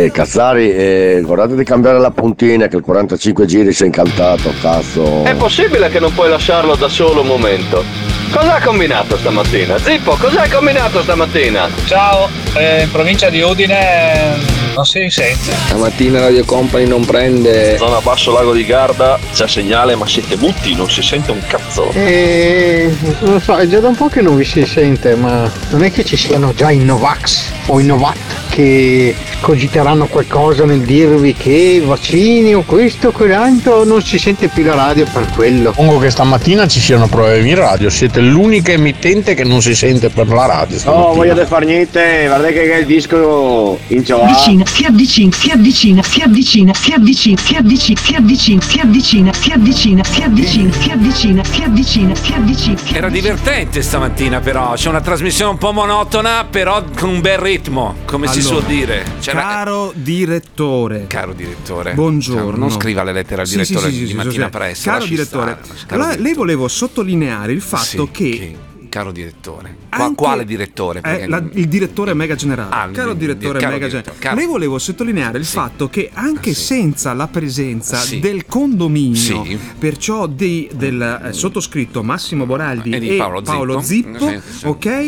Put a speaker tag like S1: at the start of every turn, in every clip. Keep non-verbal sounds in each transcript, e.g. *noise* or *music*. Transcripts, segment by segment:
S1: Eh, Cazzari, eh, guardate di cambiare la puntina che il 45 giri si è incantato, cazzo.
S2: È possibile che non puoi lasciarlo da solo un momento? Cosa ha combinato stamattina? Zippo, cosa hai combinato stamattina?
S3: Ciao, eh, in provincia di Udine non si sente.
S4: Stamattina Radio Company non prende.
S2: Zona basso lago di Garda c'è segnale ma siete muti, non si sente un cazzo.
S5: Eh, non lo so, è già da un po' che non vi si sente, ma non è che ci siano già i Novax o i Novat che cogiteranno qualcosa nel dirvi che vaccini o questo o quell'altro non si sente più la radio per quello.
S6: Suppongo che stamattina ci siano problemi in radio, siete l'unica emittente che non si sente per la radio.
S7: No,
S6: stamattina.
S7: voglio far niente, guardate che il disco in ciò
S8: Vicina, si avvicina, si avvicina, si avvicina, si avvicina, si avvicina, si avvicina, si avvicina, si avvicina, si avvicina, si avvicina, si avvicina, si avvicina.
S9: Era divertente stamattina però, c'è una trasmissione un po' monotona però con un bel ritmo, come si
S10: Allora,
S9: suol dire. C'era-
S10: Caro direttore.
S9: Caro direttore.
S10: Buongiorno.
S9: Cioè, non scriva le lettere al
S10: Sì,
S9: direttore
S10: sì, sì,
S9: di
S10: sì,
S9: mattina
S10: sì, sì.
S9: presto.
S10: Caro direttore,
S9: stare, caro
S10: allora, lei
S9: direttore.
S10: volevo sottolineare il fatto
S9: Sì,
S10: che
S9: Caro direttore.
S10: Anche-
S9: quale direttore?
S10: Eh, la- il direttore mega generale.
S9: Ah,
S10: caro direttore
S9: caro
S10: mega
S9: direttore,
S10: generale.
S9: caro-
S10: Lei volevo sottolineare il fatto che anche senza la presenza
S9: Sì.
S10: del condominio,
S9: Sì.
S10: perciò dei- del eh, sottoscritto Massimo Boraldi
S9: E
S10: e,
S9: di Paolo Zippo.
S10: Zippo,
S9: Sì, sì.
S10: ok?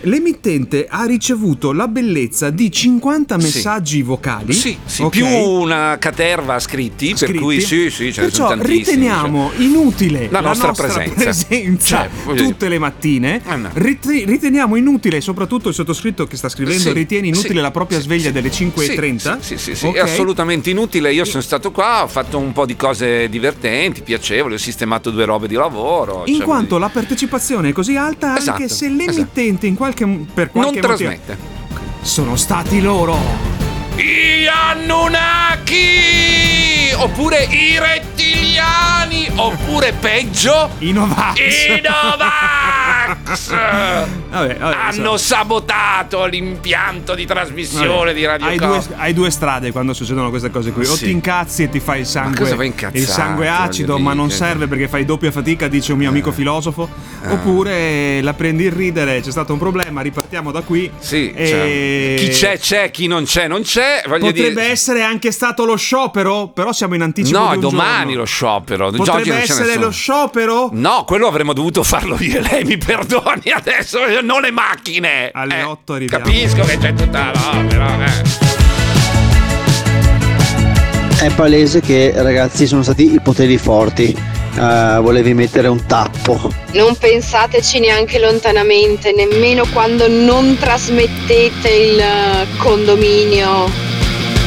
S9: Sì.
S10: L'emittente ha ricevuto la bellezza di 50 messaggi vocali.
S9: Sì, sì,
S10: ok?
S9: più una caterva scritti, per
S10: Scritti.
S9: cui sì, sì, ce
S10: Perciò
S9: sono
S10: riteniamo inutile
S9: La nostra presenza.
S10: presenza
S9: Cioè,
S10: tutte le mattine.
S9: Eh, no.
S10: Rite- riteniamo inutile, soprattutto il sottoscritto che sta scrivendo,
S9: Sì,
S10: ritiene inutile
S9: sì,
S10: la propria sveglia delle 5.30.
S9: Sì, sì, sì,
S10: Ok?
S9: è assolutamente inutile. Io sono stato qua, ho fatto un po' di cose divertenti, piacevoli, ho sistemato due robe di lavoro.
S10: In
S9: cioè,
S10: quanto la partecipazione è così alta, anche
S9: Esatto,
S10: se l'emittente in qualche, per qualche
S9: non
S10: motivo
S9: trasmette.
S10: sono stati loro.
S9: I Anunnaki! Oppure i rettiliani! Oppure peggio,
S10: I Novax.
S9: i Novax! *laughs*
S10: Vabbè, vabbè,
S9: Hanno sabotato l'impianto di trasmissione di Radio
S10: hai due, hai due strade quando succedono queste cose qui. O
S9: Sì.
S10: ti incazzi e ti fai il sangue,
S9: incazzato,
S10: il sangue acido, ma non
S9: dire?
S10: serve perché fai doppia fatica, dice un mio amico filosofo.
S9: Ah.
S10: Oppure la prendi il ridere, c'è stato un problema, ripartiamo da qui.
S9: Sì,
S10: E-
S9: cioè, chi c'è c'è, chi non c'è non c'è. Voglio
S10: Potrebbe
S9: dire...
S10: essere anche stato lo sciopero, però siamo in anticipo.
S9: No,
S10: di
S9: è
S10: un
S9: domani
S10: giorno.
S9: lo sciopero. Oggi
S10: Potrebbe essere lo sciopero?
S9: No, quello avremmo dovuto farlo io e lei, mi perdoni *laughs* adesso, non le macchine.
S10: Alle
S9: Eh,
S10: 8 arriviamo.
S9: Capisco che c'è tutta la... però, eh.
S11: È palese che ragazzi sono stati i poteri forti. Eh, volevi mettere un tappo.
S12: Non pensateci neanche lontanamente, nemmeno quando non trasmettete il eh, condominio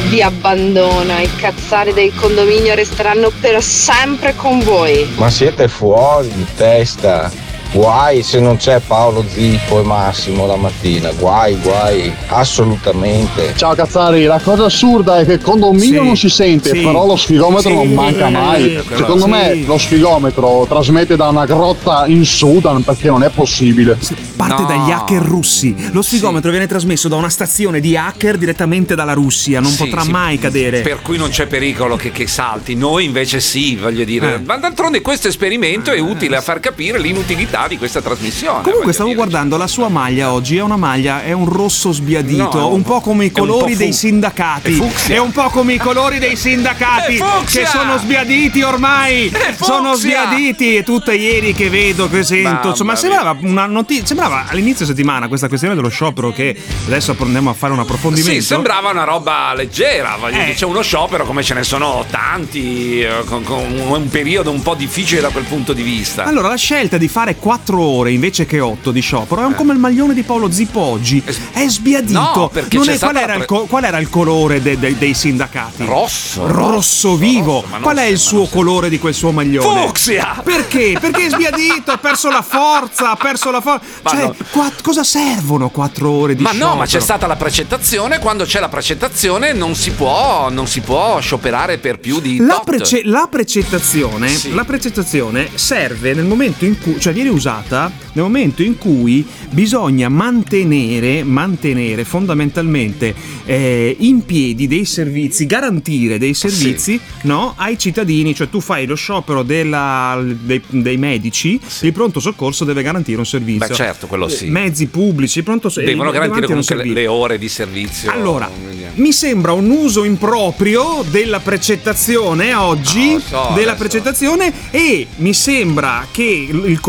S12: vi abbandona. I cazzari del condominio resteranno per sempre con voi.
S13: Ma siete fuori di testa. Guai se non c'è Paolo Zippo e Massimo la mattina. Guai, guai. Assolutamente.
S6: Ciao Cazzari, la cosa assurda è che il condominio
S10: Sì,
S6: non si sente,
S10: sì,
S6: però lo sfigometro
S10: sì,
S6: non manca mai. Secondo
S10: sì.
S6: me lo sfigometro trasmette da una grotta in Sudan perché non è possibile.
S10: Parte
S9: No.
S10: dagli hacker russi. Lo sfigometro viene trasmesso da una stazione di hacker direttamente dalla Russia. Non
S9: Sì,
S10: potrà
S9: sì.
S10: mai cadere.
S9: Per cui non c'è pericolo che, che salti, noi invece sì, voglio dire.
S10: Eh.
S9: Ma d'altronde questo esperimento è utile a far capire l'inutilità di questa trasmissione.
S10: Comunque stavo
S9: dire.
S10: guardando la sua maglia oggi, è una maglia, è un rosso sbiadito,
S9: No,
S10: un po' come i colori dei sindacati.
S9: è
S10: un po' come i colori dei sindacati che sono sbiaditi ormai. Sono sbiaditi e tutte ieri che vedo, che sento, insomma, sembrava una notizia, sembrava all'inizio settimana questa questione dello sciopero che adesso andiamo a fare un approfondimento.
S9: Sì, sembrava una roba leggera, voglio
S10: Eh.
S9: dire, c'è uno sciopero come ce ne sono tanti, eh, con, con un periodo un po' difficile da quel punto di vista.
S10: Allora, la scelta di fare 4 ore invece che 8 di sciopero è un come il maglione di Paolo Zippo oggi. È sbiadito.
S9: Eh. No,
S10: è- qual, era
S9: pre-
S10: co- qual era il colore de- de- dei sindacati?
S9: Rosso.
S10: Rosso vivo.
S9: rosso, ma
S10: qual è il
S9: ma
S10: suo colore di quel suo maglione?
S9: Fucsia!
S10: Perché? Perché è sbiadito, ha perso la forza, ha perso la forza.
S9: Ma
S10: Cioè,
S9: no.
S10: qua- cosa servono 4 ore di
S9: Ma
S10: sciopero?
S9: no, ma c'è stata la precettazione. Quando c'è la precettazione non si può, non si può scioperare per più di
S10: La, prece- la precettazione,
S9: Sì.
S10: la precettazione serve nel momento in cui, cioè viene usata nel momento in cui bisogna mantenere, mantenere fondamentalmente eh, in piedi dei servizi, garantire dei servizi no, ai cittadini, cioè tu fai lo sciopero della- dei, dei medici, il pronto soccorso deve garantire un servizio.
S9: Beh, certo, quello sì.
S10: Mezzi pubblici, pronto so-
S9: Devono
S10: eh,
S9: garantire
S10: un
S9: comunque le, le ore di servizio.
S10: Allora, mi sembra un uso improprio della precettazione oggi,
S9: No, so,
S10: della
S9: adesso.
S10: precettazione e mi sembra che il il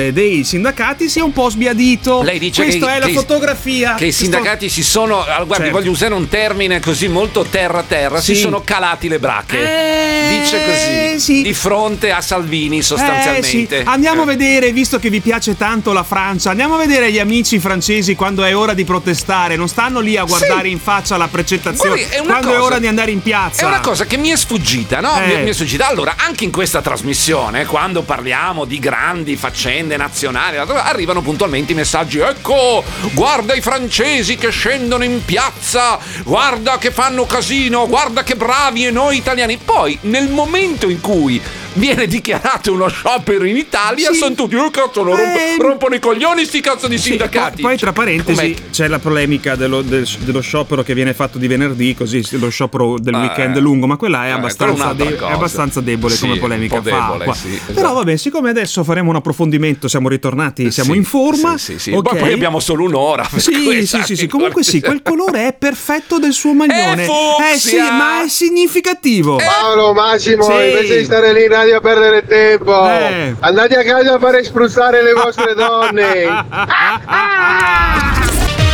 S10: colore dei sindacati sia un po' sbiadito.
S9: Lei dice
S10: Questa
S9: che-
S10: è la
S9: che-
S10: fotografia.
S9: Che i sindacati si sono. ah, Guardi,
S10: Certo.
S9: voglio usare un termine così molto terra-terra. Si
S10: Sì.
S9: sono calati le bracche.
S10: Eh,
S9: Dice così. Di fronte a Salvini, sostanzialmente.
S10: Eh, sì. Andiamo a vedere, visto che vi piace tanto la Francia, andiamo a vedere gli amici francesi quando è ora di protestare. Non stanno lì a guardare in faccia la precettazione.
S9: È
S10: quando è
S9: cosa-
S10: ora di andare in piazza.
S9: È una cosa che mi è sfuggita, no?
S10: Eh.
S9: Mi, mi è sfuggita. Allora, anche in questa trasmissione, quando parliamo di grandi faccende nazionali, arrivano puntualmente i messaggi: ecco, guarda i francesi che scendono in piazza, guarda che fanno casino, guarda che bravi e noi italiani. Poi, nel momento in cui viene dichiarato uno sciopero in Italia,
S10: Sì.
S9: sono tutti, oh cazzo, lo rompo-
S10: Eh,
S9: rompono i coglioni sti cazzo di
S10: Sì,
S9: sindacati.
S10: poi, poi, tra parentesi
S9: Com'è?
S10: c'è la polemica dello, del- dello sciopero che viene fatto di venerdì, così lo sciopero del
S9: Ah,
S10: weekend
S9: eh.
S10: lungo, ma quella è
S9: Eh,
S10: abbastanza, de- è abbastanza debole
S9: Sì,
S10: come
S9: un
S10: polemica.
S9: po' debole,
S10: fa
S9: sì, esatto.
S10: Però vabbè, siccome adesso faremo un approfondimento, siamo ritornati, siamo
S9: Sì,
S10: in forma.
S9: Sì, sì, sì.
S10: ok?
S9: Ma poi abbiamo solo un'ora.
S10: Sì, sì, sì, sì,
S9: sai,
S10: comunque sì, quel colore è perfetto del suo maglione. Eh sì, ma è significativo.
S7: Paolo, Massimo,
S10: Sì.
S7: invece di stare lì radio a perdere tempo,
S10: Eh.
S7: andate a casa a fare spruzzare le vostre donne. *laughs*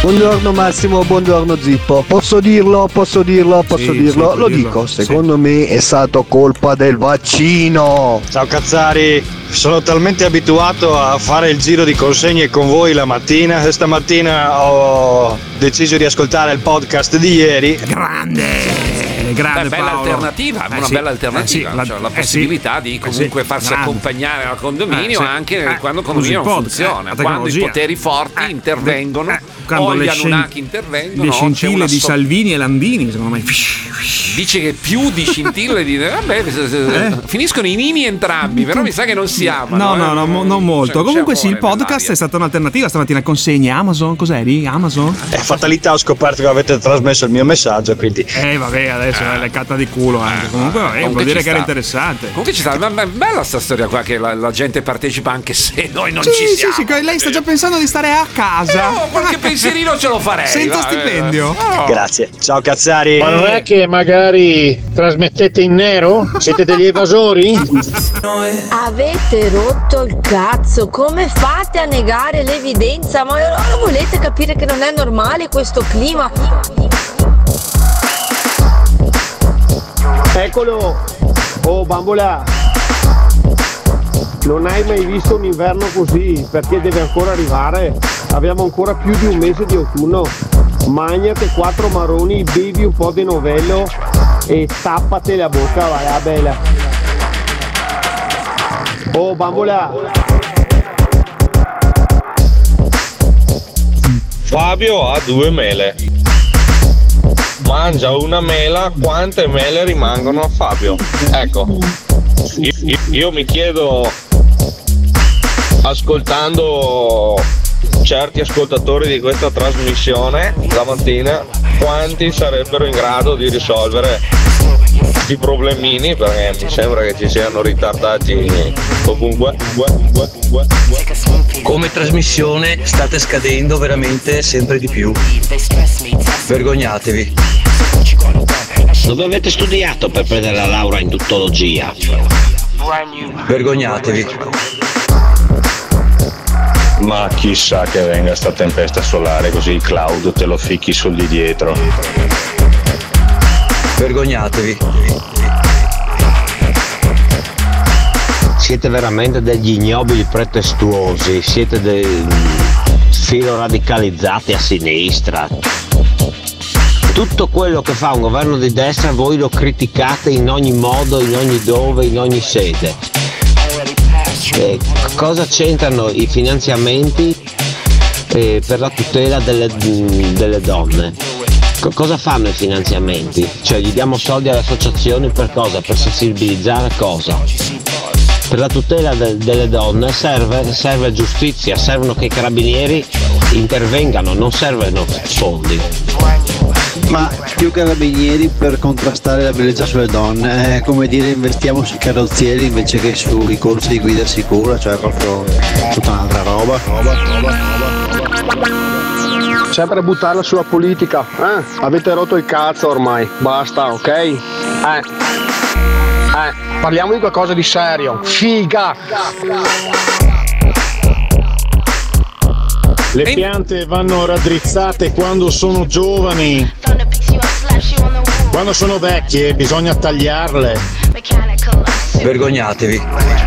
S11: Buongiorno Massimo, buongiorno Zippo. Posso dirlo, posso dirlo, posso
S5: Sì,
S11: dirlo?
S5: sì,
S11: Lo
S5: dirlo.
S11: dico,
S5: Sì.
S11: secondo me è stato colpa del vaccino.
S14: Ciao Cazzari, sono talmente abituato a fare il giro di consegne con voi la mattina stamattina ho deciso di ascoltare il podcast di ieri.
S10: Grande! Grande
S9: Beh, bella
S10: Paolo.
S9: alternativa,
S10: Eh
S9: una
S10: sì,
S9: bella
S10: eh
S9: alternativa,
S10: sì, la-
S9: cioè la
S10: eh sì,
S9: possibilità di
S10: eh
S9: comunque
S10: sì,
S9: farsi
S10: grande.
S9: accompagnare al condominio
S10: Eh
S9: anche
S10: eh,
S9: quando il condominio non funziona,
S10: eh,
S9: quando i poteri forti intervengono.
S10: eh, quando
S9: o
S10: le
S9: gli
S10: scen-
S9: intervengono,
S10: Le scintille
S9: una
S10: di
S9: so-
S10: Salvini e Landini, secondo me.
S9: Dice che più di scintille di vabbè, finiscono i nini entrambi, però mi sa che non si amano.
S10: Eh? No,
S9: eh.
S10: no, no, non molto.
S9: C'è- c'è
S10: Comunque sì, il podcast
S9: nell'aria.
S10: è stata un'alternativa stamattina. Consegni Amazon, cos'eri? Amazon?
S14: Eh, fatalità ho scoperto che avete trasmesso il mio messaggio, quindi...
S10: Eh vabbè, adesso è leccata di culo anche. Comunque vabbè,
S9: Comunque
S10: vuol dire che era interessante.
S9: Comunque ci sta, ma- ma è bella sta storia qua che la, la gente partecipa anche se noi non
S10: sì,
S9: ci
S10: sì,
S9: siamo.
S10: sì, che lei sta già pensando di stare a casa.
S9: No, qualche *laughs* pensierino ce lo farei.
S10: Senza
S9: va, eh.
S10: stipendio.
S9: No.
S14: Grazie. Ciao Cazzari.
S7: Ma non è che magari trasmettete in nero? Siete degli evasori?
S15: Avete rotto il cazzo, come fate a negare l'evidenza? Ma allora volete capire che non è normale questo clima?
S7: Eccolo! Oh bambola! Non hai mai visto un inverno così, perché deve ancora arrivare. Abbiamo ancora più di un mese di autunno. Magnate quattro maroni, bevi un po' di novello e tappate la bocca, vai a bella. Oh bambola!
S13: Fabio ha due mele. Mangia una mela, quante mele rimangono a Fabio? Ecco, io- io mi chiedo, ascoltando certi ascoltatori di questa trasmissione la mattina, quanti sarebbero in grado di risolvere i problemini, perché mi sembra che ci siano ritardati ovunque. ovunque.
S16: Come trasmissione state scadendo veramente sempre di più. Vergognatevi.
S17: Dove avete studiato per prendere la laurea in tuttologia?
S16: Vergognatevi.
S18: Ma chissà che venga sta tempesta solare così il cloud te lo ficchi sul di dietro.
S16: Vergognatevi.
S17: Siete veramente degli ignobili pretestuosi, siete dei filo radicalizzati a sinistra. Tutto quello che fa un governo di destra voi lo criticate in ogni modo, in ogni dove, in ogni sede. Eh, cosa c'entrano i finanziamenti eh, per la tutela delle, delle donne? Co- cosa fanno i finanziamenti? Cioè gli diamo soldi alle associazioni per cosa? Per sensibilizzare cosa? per la tutela de- delle donne serve, serve giustizia, servono che i carabinieri intervengano, non servono fondi.
S11: Ma più carabinieri per contrastare la violenza sulle donne, è come dire investiamo sui carrozzieri invece che sui corsi di guida sicura, cioè proprio tutta un'altra roba.
S7: Sempre buttarla sulla politica, eh? Avete rotto il cazzo ormai, basta, ok? Eh. Eh, parliamo di qualcosa di serio. Figa!
S14: Le piante vanno raddrizzate quando sono giovani. Quando sono vecchie bisogna tagliarle.
S16: Vergognatevi.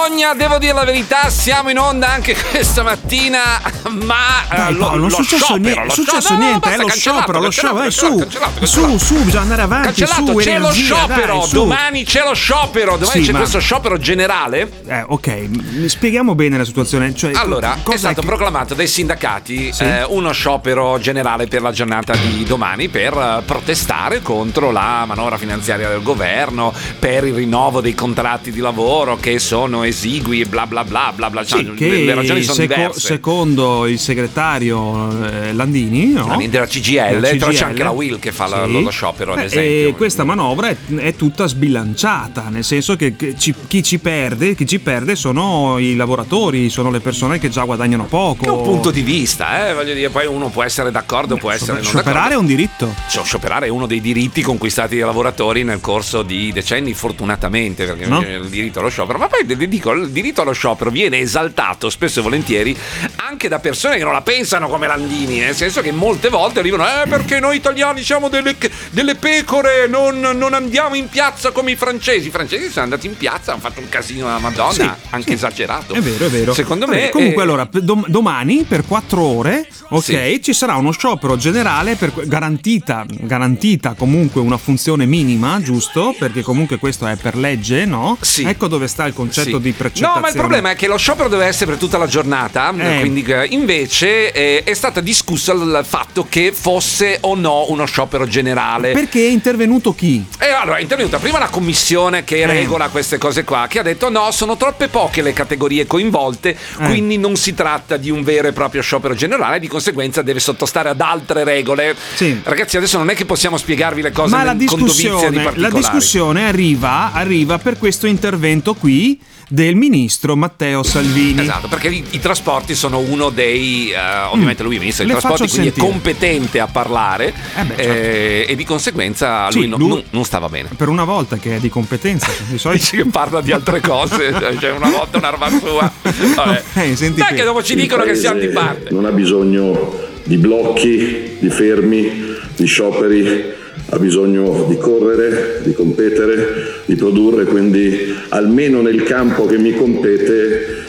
S9: Vergogna, devo dire la verità, siamo in onda anche *laughs* questa mattina, ma eh,
S10: Dai,
S9: lo,
S10: Paolo, non
S9: lo
S10: è successo, niente,
S9: lo
S10: successo
S9: sciopero- no, no,
S10: niente,
S9: basta,
S10: è lo
S9: cancellato,
S10: sciopero, lo sciopero, dai,
S9: cancellato,
S10: su,
S9: cancellato,
S10: su, su, bisogna andare avanti,
S9: Cancellato,
S10: su,
S9: c'è lo
S10: energia,
S9: sciopero,
S10: dai,
S9: domani c'è lo sciopero, domani
S10: Sì,
S9: c'è
S10: ma-
S9: questo sciopero generale.
S10: Eh, ok, spieghiamo bene la situazione. Cioè,
S9: Allora, è stato
S10: che-
S9: proclamato dai sindacati
S10: Sì.
S9: eh, uno sciopero generale per la giornata di domani per eh, protestare contro la manovra finanziaria del governo, per il rinnovo dei contratti di lavoro che sono esigui e bla bla bla bla bla. Cioè,
S10: Sì, che
S9: le ragioni sono
S10: seco-
S9: diverse.
S10: secondo il segretario eh, Landini, no?
S9: Landini della CGL,
S10: Della
S9: però c'è
S10: CGL.
S9: anche la Will che fa la-
S10: Sì.
S9: lo sciopero, ad
S10: Eh,
S9: esempio.
S10: E questa manovra è, è tutta sbilanciata, nel senso che ci- chi, ci perde, chi ci perde sono i lavoratori, sono le persone che già guadagnano poco.
S9: È un punto di vista, eh, voglio dire, poi uno può essere d'accordo, può essere non
S10: Scioperare
S9: d'accordo.
S10: è un diritto.
S9: Cioè, scioperare è uno dei diritti conquistati dai lavoratori nel corso di decenni, fortunatamente, perché
S10: No.
S9: il diritto allo sciopero. Ma poi dico, il diritto allo sciopero viene esaltato spesso e volentieri anche da persone che non la pensano come Landini, nel senso che molte volte arrivano, eh, perché noi italiani siamo delle, delle pecore, non, non andiamo in piazza come i francesi. I francesi sono andati in piazza, hanno fatto un casino alla Madonna,
S10: Sì,
S9: anche esagerato.
S10: È vero, è vero.
S9: Secondo
S10: Vabbè,
S9: me...
S10: Comunque,
S9: eh,
S10: allora, domani per quattro ore, ok,
S9: Sì.
S10: ci sarà uno sciopero generale per garantita, garantita comunque una funzione minima, giusto? Perché comunque questo è per legge, no?
S9: Sì.
S10: Ecco dove sta il concetto
S9: Sì.
S10: Di precettazione.
S9: No, ma il problema è che lo sciopero deve essere per tutta la giornata.
S10: Eh.
S9: Quindi, eh, invece, eh, è stata discussa il fatto che fosse o no uno sciopero generale.
S10: Perché è intervenuto chi?
S9: E allora è intervenuta prima la commissione che
S10: Eh.
S9: regola queste cose qua, che ha detto no, sono troppe poche le categorie coinvolte,
S10: Eh.
S9: quindi non si tratta di un vero e proprio sciopero generale, di conseguenza deve sottostare ad altre regole. Ragazzi, adesso non è che possiamo spiegarvi le cose
S10: Ma la
S9: nel- con dovizia di
S10: discussione, la
S9: particolari.
S10: discussione arriva, arriva per questo intervento qui del ministro Matteo Salvini.
S9: Esatto, perché i, i trasporti sono uno dei. eh, ovviamente lui è ministro dei
S10: Le
S9: trasporti, quindi
S10: sentire.
S9: è competente a parlare
S10: Eh beh,
S9: eh, e di conseguenza
S10: Sì,
S9: lui, non-
S10: lui-
S9: non, stava bene.
S10: Per una volta che è di competenza, di *laughs* solito
S9: Dici che parla di altre cose, *laughs* cioè una volta una roba sua. Vabbè. *laughs*
S10: Eh, senti
S9: che dopo ci dicono che siamo di
S19: paese
S9: parte.
S19: Non ha bisogno di blocchi, di fermi, di scioperi, ha bisogno di correre, di competere, di produrre, quindi almeno nel campo che mi compete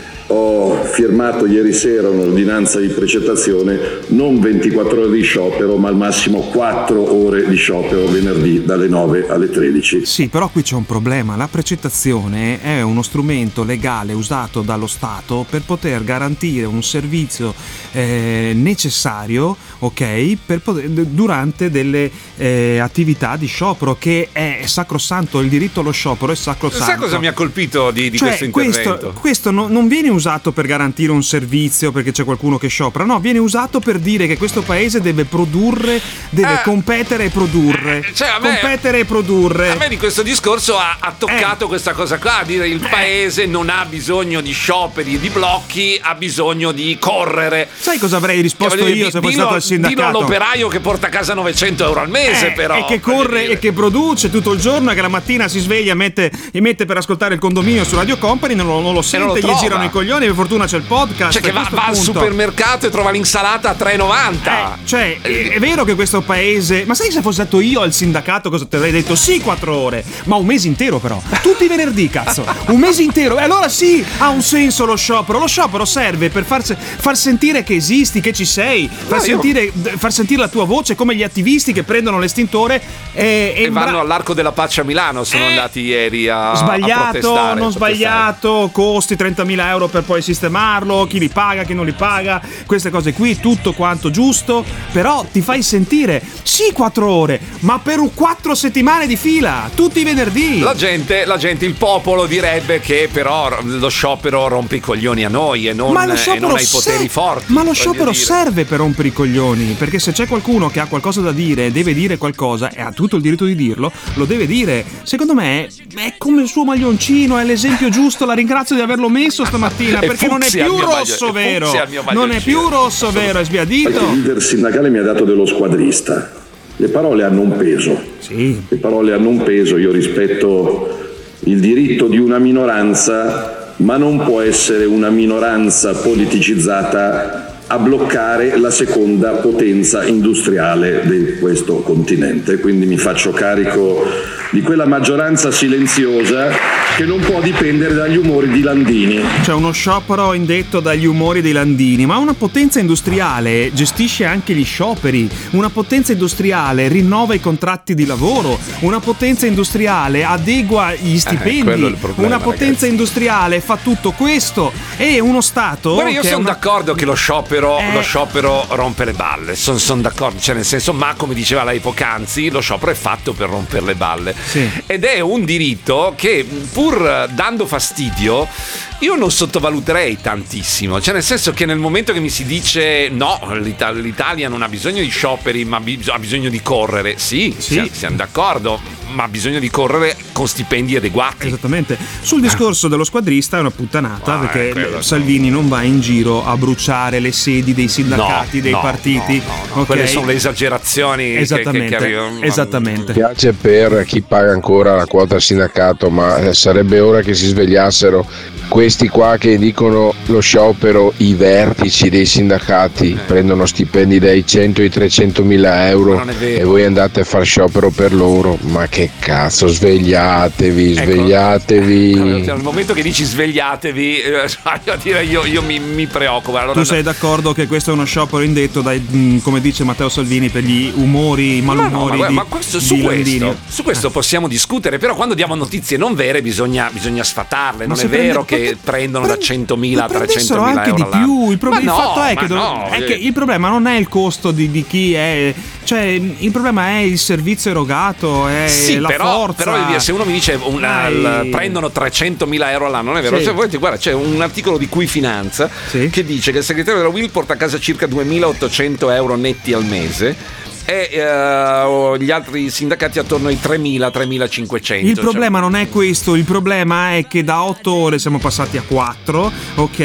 S19: firmato ieri sera un'ordinanza di precettazione, non 24 ore di sciopero, ma al massimo 4 ore di sciopero venerdì dalle 9 alle 13.
S10: Sì, però qui c'è un problema. La precettazione è uno strumento legale usato dallo Stato per poter garantire un servizio eh, necessario, ok, per poter- durante delle eh, attività di sciopero, che è sacrosanto. Il diritto allo sciopero è sacrosanto.
S9: Sai cosa mi ha colpito di, di
S10: Cioè,
S9: questo intervento?
S10: questo, questo no- non viene usato per garantire un servizio perché c'è qualcuno che sciopera, no, viene usato per dire che questo paese deve produrre, deve
S9: Eh.
S10: competere e produrre.
S9: Cioè, a me-
S10: competere e produrre.
S9: A me di questo discorso ha, ha toccato questa cosa qua, dire il paese non ha bisogno di scioperi e di blocchi, ha bisogno di correre.
S10: Sai cosa avrei risposto io se
S9: dillo-
S10: fossi stato al
S9: Dillo
S10: sindacato?
S9: all'operaio che porta a casa 900 euro al mese,
S10: Eh,
S9: però.
S10: e che corre e che produce tutto il giorno e che la mattina si sveglia mette, e mette per ascoltare il condominio su Radio Company non lo, non lo sente,
S9: non lo
S10: gli girano i coglioni per fortuna c'è il podcast
S9: Cioè, che va, va al supermercato e trova l'insalata a 3,90.
S10: Cioè, è, è vero che questo paese. Ma sai se fossi stato io al sindacato cosa ti avrei detto? Sì, quattro ore, ma un mese intero, però. Tutti i venerdì, cazzo. Un mese intero. E allora sì, ha un senso lo sciopero. Lo sciopero serve per far, far sentire che esisti, che ci sei, far,
S9: No, io-
S10: sentire, far sentire la tua voce, come gli attivisti che prendono l'estintore e,
S9: E vanno
S10: bra-
S9: all'arco della Pace a Milano, sono andati ieri a,
S10: Sbagliato, non
S9: a protestare.
S10: sbagliato, costi 30.000 euro per poi sistemare. Firmarlo, chi li paga, chi non li paga, queste cose qui, tutto quanto giusto, però ti fai sentire, sì, quattro ore, ma per un quattro settimane di fila, tutti i venerdì.
S9: La gente, la gente, il popolo direbbe che però lo sciopero rompe i coglioni a noi e non,
S10: ma lo
S9: e non ai poteri
S10: se-
S9: forti.
S10: Ma lo sciopero
S9: dire.
S10: serve per rompere i coglioni. Perché se c'è qualcuno che ha qualcosa da dire e deve dire qualcosa e ha tutto il diritto di dirlo, lo deve dire. Secondo me è come il suo maglioncino, è l'esempio giusto. La ringrazio di averlo messo stamattina perché non è
S1: fucsia
S10: più rosso vero. Non è più rosso vero, è sbiadito.
S19: Il leader sindacale mi ha dato dello squadrista. Le parole hanno un peso. Le parole hanno un peso. Io rispetto il diritto di una minoranza, ma non può essere una minoranza politicizzata a bloccare la seconda potenza industriale di questo continente. Quindi mi faccio carico di quella maggioranza silenziosa che non può dipendere dagli umori di Landini.
S10: C'è uno sciopero indetto dagli umori dei Landini, ma una potenza industriale gestisce anche gli scioperi, una potenza industriale rinnova i contratti di lavoro, una potenza industriale adegua gli stipendi,
S9: Eh, quello è il problema,
S10: una potenza industriale fa tutto questo. E uno Stato...
S9: Guarda, io sono
S10: una-
S9: d'accordo che lo sciopero,
S10: Eh.
S9: lo sciopero rompe le balle, sono d'accordo, cioè nel senso, ma come diceva lei poc'anzi, lo sciopero è fatto per rompere le balle. Ed è un diritto che pur dando fastidio, io non sottovaluterei tantissimo, cioè nel senso che nel momento che mi si dice no, l'Ita- l'Italia non ha bisogno di scioperi, ma bi- ha bisogno di correre, sì, siamo, siamo d'accordo, ma ha bisogno di correre con stipendi adeguati.
S10: Esattamente. Sul discorso dello squadrista è una puttanata
S9: Ah,
S10: perché
S9: eh,
S10: Salvini non va in giro a bruciare le sedi dei sindacati,
S9: No,
S10: dei
S9: no,
S10: partiti. ok?
S9: Quelle sono le esagerazioni che- che-
S10: Esattamente,
S9: che arrivano.
S10: esattamente.
S4: Piace per chi paga ancora la quota al sindacato, ma eh, sarebbe ora che si svegliassero questi qua che dicono lo sciopero, i vertici dei sindacati
S9: Eh.
S4: prendono stipendi dai 100 ai 300 mila euro e voi andate a far sciopero per loro. Ma che cazzo, svegliatevi,
S9: Ecco.
S4: svegliatevi. *laughs*
S9: Nel momento che dici svegliatevi, eh, *laughs* voglio dire, io, io mi, mi preoccupo. Allora,
S10: Tu sei d'accordo che questo è uno sciopero indetto dai, mh, come dice Matteo Salvini, per gli umori, i
S9: Ma no,
S10: malumori
S9: ma, guarda,
S10: di,
S9: ma questo,
S10: di
S9: su, questo, su questo possiamo discutere, però quando diamo notizie non vere bisogna, bisogna sfatarle. Non è vero
S10: prende-
S9: che prendono da 100.000 a 300.000
S10: Prendessero
S9: euro
S10: anche di più. Il, pro-
S9: Ma
S10: il
S9: no,
S10: fatto è che, do-
S9: no,
S10: è
S9: eh.
S10: che il problema non è il costo di, di chi è. Cioè, il problema è il servizio erogato, è
S9: Sì,
S10: la
S9: però,
S10: forza.
S9: però se uno mi dice un-
S10: Dai.
S9: il- prendono 300.000 euro all'anno, non è vero?
S10: Sì.
S9: Cioè, voi- guarda, c'è un articolo di Cui Finanza che dice che il segretario della Will porta a casa circa 2.800 euro netti al mese e eh, gli altri sindacati attorno ai 3.000-3.500.
S10: Il
S9: cioè-
S10: problema non è questo, il problema è che da 8 ore siamo passati a 4, ok?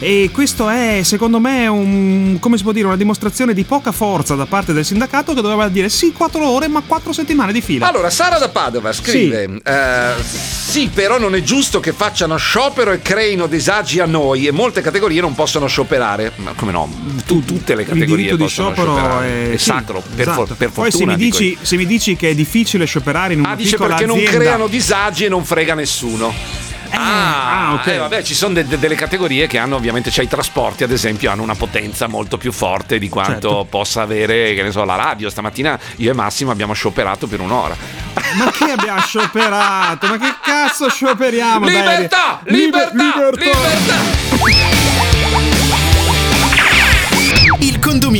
S10: E questo è, secondo me, un, come si può dire, una dimostrazione di poca forza da parte del sindacato che doveva dire sì, 4 ore, ma 4 settimane di fila.
S9: Allora, Sara da Padova scrive: eh, Sì, però non è giusto che facciano sciopero e creino disagi a noi e molte categorie non possono scioperare. Ma come no? Tu- tutte le
S10: il
S9: categorie
S10: diritto di
S9: possono
S10: sciopero
S9: scioperare.
S10: è,
S9: È
S10: sì,
S9: sacro, per,
S10: esatto.
S9: for- per
S10: Poi se
S9: fortuna.
S10: mi,
S9: dico
S10: dici, se mi dici che è difficile scioperare in una
S9: Ah, dice perché non
S10: azienda,
S9: creano disagi e non frega nessuno. Ah,
S10: ah, ok.
S9: eh, vabbè, ci sono de- de- delle categorie che hanno ovviamente, cioè i trasporti ad esempio hanno una potenza molto più forte di quanto
S10: Certo.
S9: possa avere, che ne so, la radio. Stamattina io e Massimo abbiamo scioperato per un'ora.
S10: Ma che abbiamo scioperato? Ma che cazzo scioperiamo? dai?
S9: Libertà!
S10: Liber-
S9: libertà!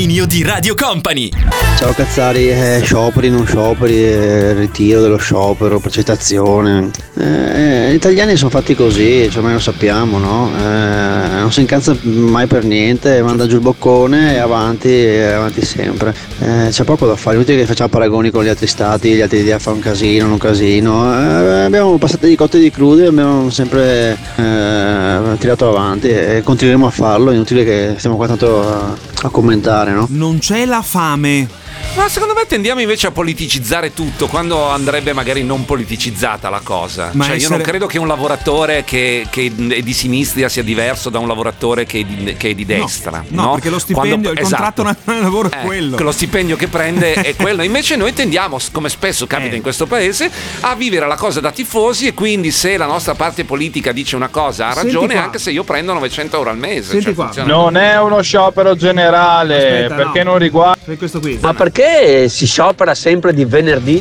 S20: Condominio di Radio Company.
S11: Ciao Cazzari, eh, scioperi, non scioperi, eh, ritiro dello sciopero, precettazione. Eh, gli italiani sono fatti così, cioè, ormai lo sappiamo, no? Eh, non si incazza mai per niente, manda giù il boccone e avanti, e avanti sempre. Eh, c'è poco da fare, inutile che facciamo paragoni con gli altri stati, gli altri a fare un casino, non un casino. Eh, abbiamo passato di cotte e di crude, abbiamo sempre eh, tirato avanti e continueremo a farlo, è inutile che stiamo qua tanto a, a commentare, no?
S10: Non c'è la fame.
S9: Ma secondo me tendiamo invece a politicizzare tutto quando andrebbe magari non politicizzata la cosa.
S10: Ma
S9: cioè, io
S10: essere-
S9: non credo che un lavoratore che, che è di sinistra sia diverso da un lavoratore che è di, che è di destra.
S10: No,
S9: No,
S10: perché lo stipendio, il contratto
S9: esatto.
S10: di lavoro è
S9: Eh,
S10: quello.
S9: lo stipendio che prende è *laughs* quello. Invece noi tendiamo, come spesso capita
S10: Eh.
S9: in questo paese, a vivere la cosa da tifosi e quindi se la nostra parte politica dice una cosa ha
S14: Senti
S9: ragione
S14: qua.
S9: anche se io prendo 900 euro al mese. Cioè, funziona
S14: Non è uno sciopero generale
S9: Aspetta,
S14: perché
S9: no.
S14: non riguarda.
S10: questo qui.
S17: Ma perché si sciopera sempre di venerdì?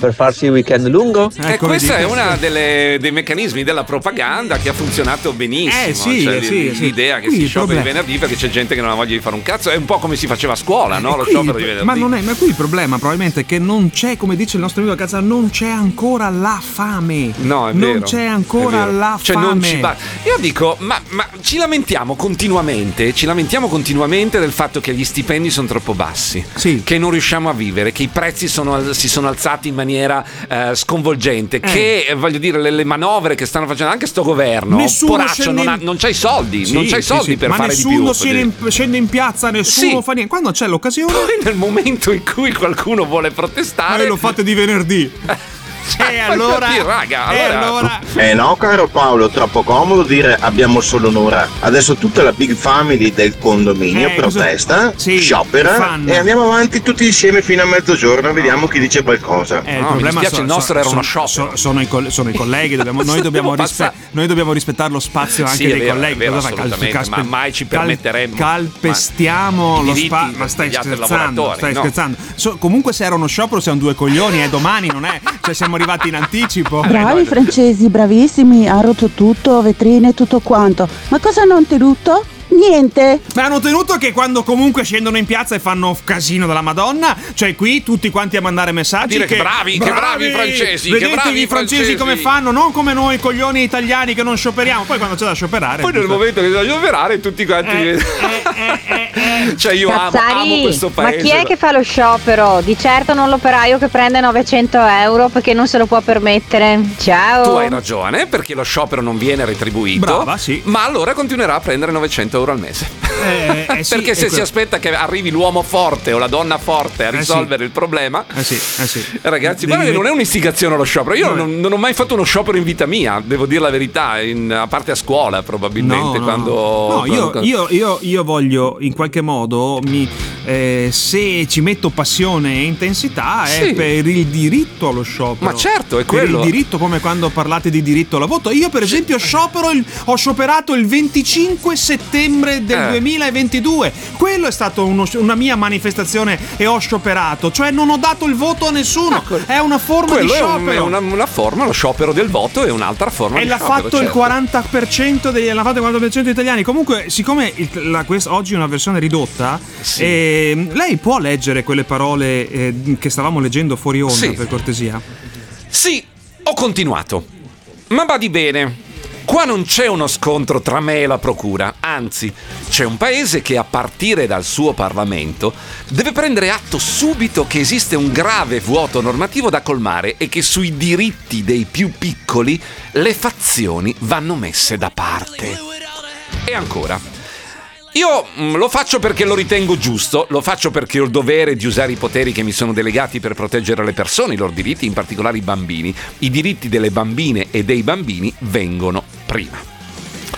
S16: Per farsi il weekend lungo.
S9: E
S10: Ecco,
S9: questo è uno dei meccanismi della propaganda che ha funzionato benissimo.
S10: Eh, sì,
S9: Cioè,
S10: eh, sì, sì.
S9: l'idea che
S10: Qui
S9: si sciopera il venerdì perché c'è gente che non ha voglia di fare un cazzo. È un po' come si faceva a scuola, no? Lo
S10: Qui-
S9: sciopero di venerdì.
S10: ma, non è, ma qui il problema probabilmente è che non c'è, come dice il nostro amico Cazza, non c'è ancora la fame.
S9: No, è
S10: non
S9: vero,
S10: c'è
S9: è
S10: ancora la
S9: Cioè,
S10: fame.
S9: non ci va- Io dico, ma, ma ci lamentiamo continuamente, ci lamentiamo continuamente del fatto che gli stipendi sono troppo bassi, che non riusciamo a vivere, che i prezzi sono si sono alzati in maniera eh, sconvolgente, che eh, voglio dire le, le manovre che stanno facendo anche sto governo,
S10: Nessuno
S9: poraccio,
S10: scende
S9: non, ha,
S10: in-
S9: non c'ha i soldi,
S10: Sì,
S9: non c'ha i
S10: sì,
S9: soldi
S10: sì,
S9: per fare di più.
S10: nessuno scende, in piazza, nessuno fa niente. Quando c'è l'occasione,
S9: Poi nel momento in cui qualcuno vuole protestare,
S10: lo fate di venerdì. *laughs* *laughs*
S9: e
S10: allora-
S9: raga,
S10: e
S9: allora,
S10: allora-
S21: Eh no, caro Paolo, troppo comodo dire abbiamo solo un'ora. Adesso tutta la big family del condominio
S10: Eh,
S21: protesta,
S10: Sì,
S21: sciopera
S10: fanno.
S21: e andiamo avanti tutti insieme fino a mezzogiorno, vediamo chi dice qualcosa.
S10: Eh, il problema so- so- so- so- sono, i coll- sono i colleghi, dobbiamo- *laughs* noi, dobbiamo rispe- noi dobbiamo rispettare lo spazio anche
S9: Sì, è
S10: dei
S9: vero,
S10: colleghi.
S9: è vero,
S10: Cosa
S9: assolutamente,
S10: Calpe-
S9: ma mai ci permetteremmo.
S10: calpestiamo lo spazio. Ma stai scherzando? Stai
S9: no.
S10: scherzando? So- comunque, se era uno sciopero, siamo due coglioni. È domani, non è? Cioè, siamo arrivati in anticipo.
S22: Bravi francesi, bravissimi, ha rotto tutto, vetrine, tutto quanto. Ma cosa hanno tenuto? Niente.
S10: Ma hanno tenuto che quando comunque scendono in piazza e fanno casino della Madonna, cioè qui tutti quanti a mandare messaggi.
S9: Dire che bravi, che bravi i francesi, che
S10: Vedetevi
S9: bravi i
S10: francesi,
S9: francesi.
S10: come fanno, non come noi coglioni italiani che non scioperiamo. Poi quando c'è da scioperare.
S9: Poi nel momento che bisogna operare tutti quanti cioè io amo, amo questo
S23: ma
S9: paese
S23: chi è che fa lo sciopero? Di certo non l'operaio che prende 900 euro perché non se lo può permettere. Ciao.
S9: tu hai ragione perché lo sciopero non viene retribuito
S10: Brava, sì.
S9: ma allora continuerà a prendere 900 euro al mese
S10: Eh, eh, *laughs* sì,
S9: perché se si
S10: que-
S9: aspetta che arrivi l'uomo forte o la donna forte a
S10: Eh, sì.
S9: risolvere il problema
S10: Eh sì, eh sì.
S9: Ragazzi, guarda che non è un'istigazione allo sciopero. Io
S10: No,
S9: non, non ho mai fatto uno sciopero in vita mia, devo dire la verità, in- a parte a scuola probabilmente.
S10: No, no,
S9: quando,
S10: no, io,
S9: quando-
S10: io- io- io voglio in qualche modo, mi, eh, se ci metto passione e intensità, è
S9: Sì.
S10: per il diritto allo sciopero.
S9: Ma certo, è
S10: Per
S9: quello.
S10: il diritto, come quando parlate di diritto alla voto. Io, per esempio, sciopero il- ho scioperato il 25 settembre del
S9: Eh.
S10: 2022. Quello è stato uno- una mia manifestazione e ho scioperato. Cioè, non ho dato il voto a nessuno. È una forma di
S9: Quello è, un-
S10: sciopero.
S9: è una, una forma, lo sciopero del voto è un'altra forma
S10: E
S9: di
S10: l'ha
S9: sciopero.
S10: il
S9: certo.
S10: 40% degli, l'ha fatto il 40% degli italiani. Comunque, siccome il- la- quest- oggi è una versione ridotta,
S9: Sì.
S10: Ehm, lei può leggere quelle parole eh, che stavamo leggendo fuori onda,
S9: Sì.
S10: per cortesia?
S9: Sì, ho continuato. Ma badi bene. Qua non c'è uno scontro tra me e la procura, anzi, c'è un paese che a partire dal suo Parlamento deve prendere atto subito che esiste un grave vuoto normativo da colmare e che sui diritti dei più piccoli le fazioni vanno messe da parte. E ancora, io mm, lo faccio perché lo ritengo giusto, lo faccio perché ho il dovere di usare i poteri che mi sono delegati per proteggere le persone, i loro diritti, in particolare i bambini. I diritti delle bambine e dei bambini vengono prima.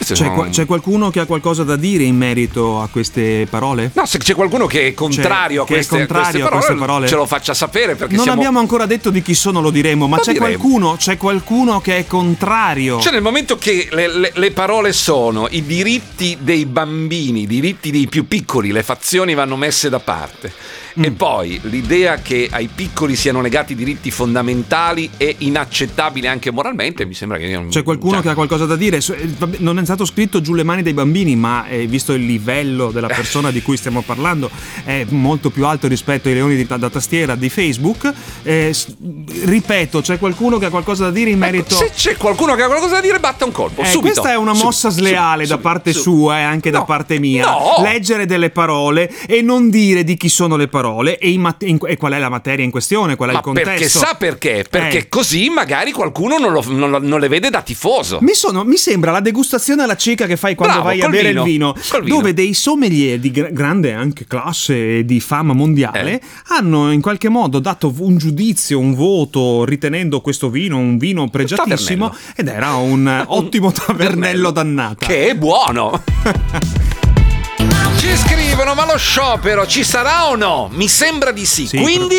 S9: Queste
S10: C'è, qua- c'è qualcuno che ha qualcosa da dire in merito a queste parole?
S9: No, se c'è qualcuno che è contrario,
S10: Cioè,
S9: a,
S10: che è
S9: queste,
S10: contrario
S9: a queste
S10: a queste parole?
S9: ce lo faccia sapere perché
S10: Non
S9: siamo...
S10: abbiamo ancora detto di chi sono, lo diremo, ma
S9: Lo
S10: c'è
S9: diremo.
S10: qualcuno, c'è qualcuno che è contrario.
S9: Cioè, nel momento che le, le- le parole sono i diritti dei bambini, i diritti dei più piccoli, le fazioni vanno messe da parte. E
S10: Mm.
S9: poi l'idea che ai piccoli siano legati diritti fondamentali è inaccettabile anche moralmente, mi sembra che un-
S10: C'è qualcuno
S9: cioè,
S10: che ha qualcosa da dire? Eh, Non è stato scritto giù le mani dei bambini, ma eh, visto il livello della persona di cui stiamo parlando, è molto più alto rispetto ai leoni di- da tastiera di Facebook. Eh, ripeto, c'è qualcuno che ha qualcosa da dire in merito.
S9: Se c'è qualcuno che ha qualcosa da dire, batta un colpo.
S10: Eh,
S9: subito.
S10: questa è una mossa
S9: su-
S10: sleale da
S9: subito,
S10: parte
S9: subito.
S10: sua e anche da parte mia.
S9: No!
S10: Leggere delle parole e non dire di chi sono le parole e, in mat- e qual è la materia in questione, qual è
S9: Ma
S10: il contesto.
S9: perché sa perché? Perché
S10: Eh.
S9: così magari qualcuno non, lo- non non le vede da tifoso.
S10: Mi, sono- mi sembra la degustazione alla cieca che fai quando
S9: Bravo,
S10: vai a bere
S9: vino,
S10: il vino,
S9: vino.
S10: dove dei sommelier di gra- grande anche classe e di fama mondiale
S9: Eh.
S10: hanno in qualche modo dato un giudizio, un voto, ritenendo questo vino un vino pregiatissimo ed era un *laughs* ottimo tavernello dannato.
S9: Che è buono. *laughs* Scrivono: Ma lo sciopero ci sarà o no? Mi sembra di sì.
S10: Sì,
S9: Quindi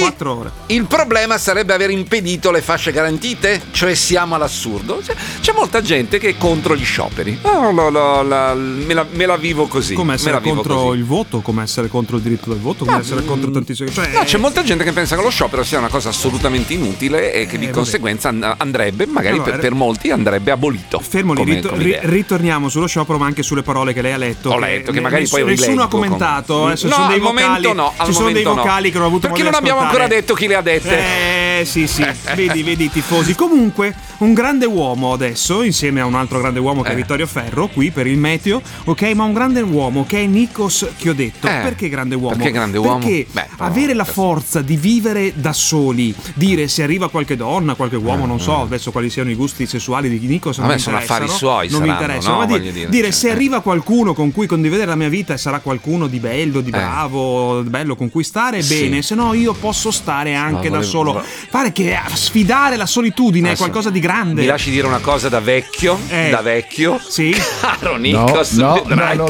S9: il problema sarebbe aver impedito le fasce garantite? Cioè siamo all'assurdo? C'è, c'è molta gente che è contro gli scioperi. Ah, la- la- la- me, la, me la vivo così.
S10: Come
S9: me
S10: essere
S9: la vivo
S10: contro
S9: così.
S10: il voto, come essere contro il diritto del voto, come
S9: Ah,
S10: essere contro tantissime cioè,
S9: No, c'è molta gente che pensa che lo sciopero sia una cosa assolutamente inutile e che di
S10: Eh, vabbè.
S9: conseguenza and- andrebbe, magari
S10: Allora,
S9: per, per molti andrebbe abolito.
S10: Fermo lì,
S9: come-
S10: rito-
S9: come
S10: ri-
S9: idea.
S10: ritorniamo sullo sciopero, ma anche sulle parole che lei ha letto.
S9: Ho letto, che magari
S10: nessuno,
S9: poi
S10: nessuno ha commentato.
S9: Come-
S10: eh, ci
S9: No,
S10: sono dei
S9: al
S10: vocali,
S9: momento no, al
S10: ci sono dei
S9: momento no.
S10: vocali che non ho avuto
S9: Perché non abbiamo ancora detto chi le ha dette.
S10: Eh sì sì, *laughs* vedi, vedi i tifosi. Comunque, un grande uomo adesso, insieme a un altro grande uomo che è
S9: Eh.
S10: Vittorio Ferro, qui per il meteo, ok? Ma un grande uomo che è Nikos Chiodetto.
S9: Eh,
S10: Perché grande uomo?
S9: perché grande uomo?
S10: Perché
S9: Beh, però-
S10: avere la forza di vivere da soli, dire se arriva qualche donna, qualche uomo, non so adesso quali siano i gusti sessuali di Nikos,
S9: Vabbè,
S10: mi
S9: sono affari suoi,
S10: non mi
S9: saranno,
S10: interessano,
S9: no?
S10: ma di-
S9: Voglio dire,
S10: dire
S9: cioè,
S10: se
S9: eh.
S10: arriva qualcuno con cui condividere la mia vita e sarà qualcuno di bello, di bravo, bello con cui stare,
S9: Sì.
S10: bene, se no io posso stare anche da
S9: volevo-
S10: solo. Pare che sfidare la solitudine è
S9: Adesso
S10: qualcosa di grande.
S9: Mi lasci dire una cosa da vecchio,
S10: Eh.
S9: da vecchio.
S10: Sì. *laughs*
S9: Caro Nikos,
S10: No, no, no,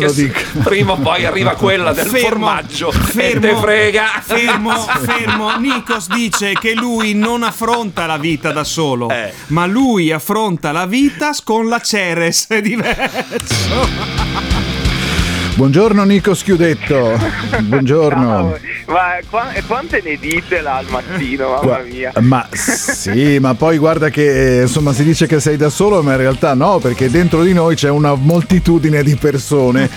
S9: prima o poi *laughs* arriva quella del
S10: Fermo,
S9: formaggio e
S10: fermo,
S9: te frega.
S10: Fermo, *laughs* fermo. Nikos dice che lui non affronta la vita da solo,
S9: Eh.
S10: ma lui affronta la vita con la Ceres. È diverso.
S24: Buongiorno Nico Schiudetto. *laughs* Buongiorno.
S25: Ma qua- quante ne dite là al mattino, mamma mia.
S24: Ma sì, ma poi guarda che eh, insomma si dice che sei da solo, ma in realtà no, perché dentro di noi c'è una moltitudine di persone,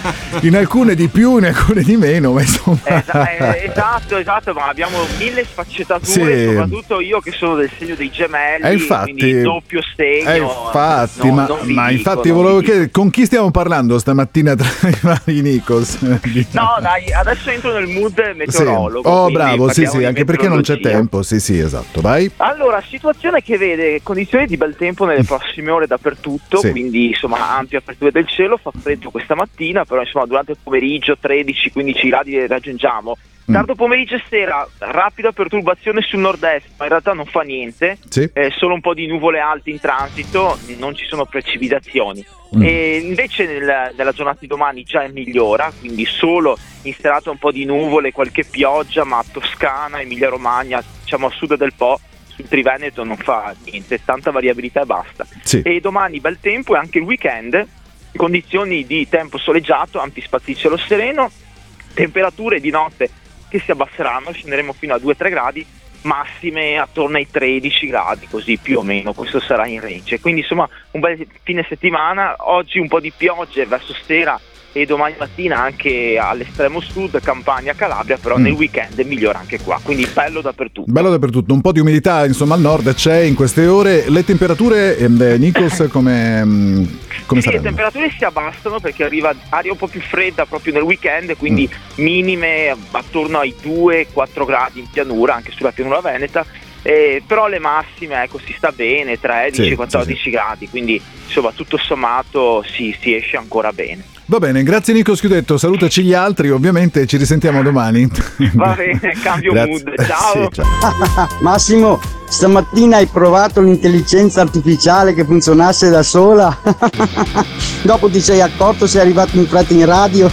S24: in alcune di più, in alcune di meno, ma insomma.
S25: Eh, esatto, esatto, ma abbiamo mille sfaccettature,
S24: Sì.
S25: soprattutto io che sono del segno dei gemelli,
S24: Eh, infatti-
S25: quindi doppio segno.
S24: Eh, infatti,
S25: no,
S24: ma, ma
S25: dico,
S24: infatti volevo chiedere con chi stiamo parlando stamattina tra i vari Nikos? *laughs*
S25: No, dai, adesso entro nel mood
S24: Sì.
S25: meteorologo.
S24: Oh,
S25: quindi
S24: bravo, sì, sì, anche perché non c'è tempo. Sì, sì, esatto, vai.
S25: Allora, situazione che vede condizioni di bel tempo nelle prossime ore dappertutto,
S24: Sì.
S25: quindi insomma ampia apertura del cielo, fa freddo questa mattina, però insomma durante il pomeriggio 13-15 gradi raggiungiamo.
S24: Mm.
S25: Tardo pomeriggio e sera, rapida perturbazione sul nord-est, ma in realtà non fa niente,
S24: Sì.
S25: eh, solo un po' di nuvole alte in transito, non ci sono precipitazioni.
S24: Mm.
S25: E invece nel- nella giornata di domani già migliora, quindi solo in serata un po' di nuvole, qualche pioggia, ma Toscana, Emilia Romagna, diciamo a sud del Po, sul Triveneto non fa niente, tanta variabilità e basta.
S24: Sì.
S25: E domani bel tempo e anche il weekend, condizioni di tempo soleggiato, cielo sereno, temperature di notte che si abbasseranno, scenderemo fino a 2-3 gradi, massime attorno ai 13 gradi, così più o meno, questo sarà in range. Quindi insomma un bel fine settimana, oggi un po' di piogge verso sera e domani mattina anche all'estremo sud, Campania, Calabria, però
S24: Mm.
S25: nel weekend migliora anche qua, quindi bello dappertutto.
S24: Bello dappertutto, un po' di umidità insomma al nord c'è in queste ore. Le temperature, ehm, eh, Nikos, *laughs* come, mm, come
S25: sì, le temperature si abbassano perché arriva aria un po' più fredda proprio nel weekend, quindi
S24: Mm.
S25: minime attorno ai 2-4 gradi in pianura, anche sulla pianura veneta. eh, però le massime ecco, si sta bene, 13-14
S24: Sì,
S25: gradi, quindi insomma tutto sommato si, si esce ancora bene.
S24: Va bene, grazie Nico Schiudetto, salutaci gli altri, ovviamente ci risentiamo domani.
S25: Va bene, cambio
S24: Grazie.
S25: mood, ciao!
S24: Sì, ciao.
S26: Massimo, stamattina hai provato l'intelligenza artificiale che funzionasse da sola? *laughs* Dopo ti sei accorto sei arrivato in fretta in radio?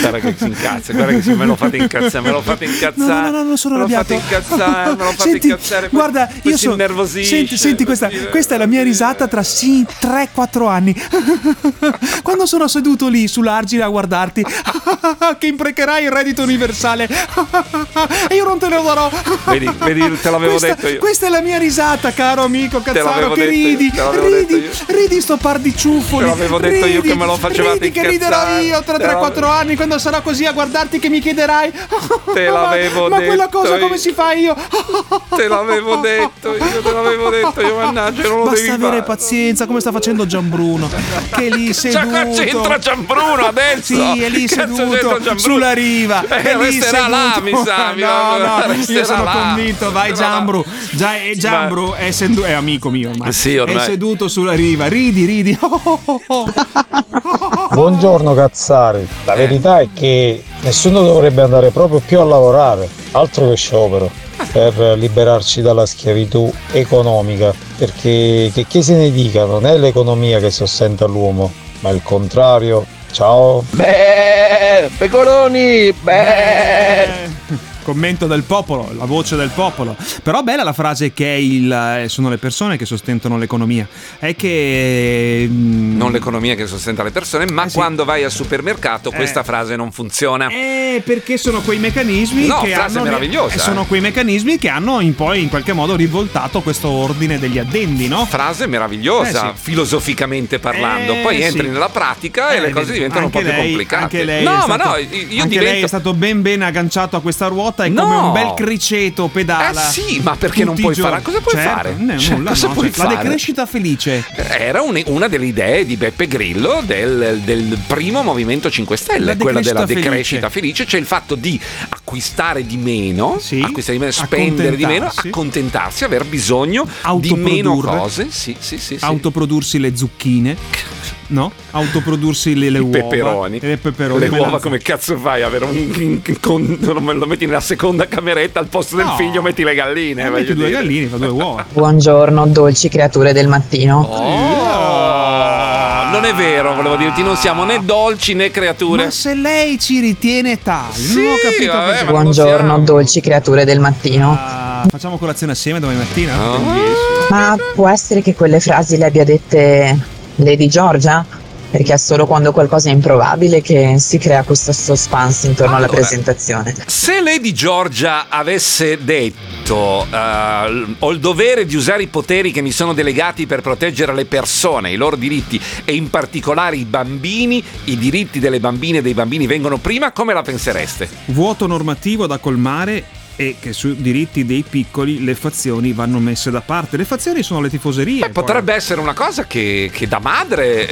S9: guarda che si incazza, guarda che me lo fate incazzare, me lo fate incazzare.
S10: No, no, no, non sono
S9: me lo fate incazzare, me lo *laughs* fate
S10: Senti,
S9: incazzare.
S10: Guarda,
S9: poi
S10: io sono.
S9: innervosisce.
S10: Senti, senti questa, questa è la mia risata tra sì, 3-4 anni. *laughs* Quando sono seduto lì sull'argine a guardarti, *laughs* che imprecherai il reddito universale. *laughs* E io non te lo darò.
S9: Vedi, vedi, te l'avevo
S10: Questa-
S9: detto io.
S10: Questa è la mia risata, caro amico Cazzaro, che
S9: detto
S10: ridi, ridi,
S9: detto
S10: ridi sto par di ciuffoli.
S9: Te l'avevo detto io
S10: ridi,
S9: che me lo facevate
S10: ridi, che riderò
S9: incazzare.
S10: io tra
S9: Te
S10: 3-4 anni quando sarò così a guardarti che mi chiederai.
S9: Te l'avevo
S10: ma, ma quella
S9: detto
S10: cosa
S9: io.
S10: come si fa io?
S9: Te l'avevo detto io, te l'avevo detto io, mannaggia, non lo
S10: Basta
S9: devi
S10: avere
S9: fare.
S10: pazienza, come sta facendo Gianbruno. Che è lì seduto.
S9: Cioè, qua c'entra Gianbruno adesso?
S10: Sì, è lì seduto sulla riva.
S9: Eh,
S10: è lì
S9: resterà là,
S10: seduto.
S9: mi sa,
S10: No, no, io sono
S9: là.
S10: convinto. Vai
S9: là.
S10: Giambru. Già, eh, Giambru è, sedu- è amico mio ormai.
S9: Sì, ormai.
S10: È seduto sulla riva. Ridi, ridi. *laughs*
S27: Buongiorno Cazzari, la verità è che nessuno dovrebbe andare proprio più a lavorare, altro che sciopero, per liberarci dalla schiavitù economica, perché che, che se ne dica non è l'economia che sostenta l'uomo, ma il contrario. Ciao.
S21: Beh, pecoroni, beh.
S10: Commento del popolo, la voce del popolo. Però bella la frase che è il, eh, sono le persone che sostentano l'economia. È che. mm,
S9: Non l'economia che sostenta le persone, ma quando vai al supermercato questa frase non funziona.
S10: Eh, perché sono quei meccanismi
S9: No,
S10: che
S9: frase
S10: hanno.
S9: meravigliosa,
S10: eh, Sono
S9: eh.
S10: quei meccanismi che hanno in poi in qualche modo rivoltato questo ordine degli addendi, no?
S9: Frase meravigliosa,
S10: Eh, sì.
S9: filosoficamente parlando.
S10: Eh,
S9: Poi
S10: sì.
S9: entri nella pratica e
S10: Eh,
S9: le cose diventano un po'
S10: anche
S9: più
S10: lei-
S9: complicate.
S10: Lei
S9: no,
S10: è
S9: ma
S10: stato-
S9: no, io
S10: anche
S9: divento.
S10: lei è stato ben ben agganciato a questa ruota e
S9: No.
S10: come un bel criceto pedala.
S9: Eh sì, ma perché non puoi fare? Cosa puoi
S10: Certo,
S9: fare?
S10: n-
S9: Cioè,
S10: nulla,
S9: cosa
S10: no,
S9: puoi
S10: cioè, La
S9: fare?
S10: decrescita felice.
S9: Era un- una delle idee di Beppe Grillo del, del primo Movimento 5 Stelle,
S10: La
S9: quella della
S10: decrescita
S9: decrescita felice, cioè il fatto di acquistare di meno, acquistare di meno, spendere di meno,
S10: Accontentarsi.
S9: aver bisogno di meno cose. Sì, sì, sì. sì.
S10: Autoprodursi le zucchine. No? Autoprodursi le, le
S9: I
S10: uova.
S9: peperoni.
S10: Le peperoni.
S9: Le uova come cazzo fai? a Avere un, con- lo metti nella seconda cameretta al posto del
S10: No.
S9: figlio metti le galline.
S10: Eh, metti due
S9: dire.
S10: galline, fa due uova.
S28: Buongiorno, dolci creature del mattino.
S9: Oh, non è vero, volevo dirti, non siamo né dolci né creature.
S10: Ma se lei ci ritiene tali, non ho capito
S9: vabbè,
S28: Buongiorno, dolci creature del mattino.
S10: Ah, facciamo colazione assieme domani mattina?
S28: Ma può essere che quelle frasi le abbia dette Lady Giorgia? Perché è solo quando qualcosa è improbabile che si crea questo suspense intorno alla
S9: Allora,
S28: presentazione.
S9: Se Lady Giorgia avesse detto eh, ho il dovere di usare i poteri che mi sono delegati per proteggere le persone, i loro diritti e in particolare i bambini, i diritti delle bambine e dei bambini vengono prima, come la pensereste?
S10: Vuoto normativo da colmare e che sui diritti dei piccoli le fazioni vanno messe da parte. Le fazioni sono le tifoserie. poi.
S9: Potrebbe essere una cosa che, che da madre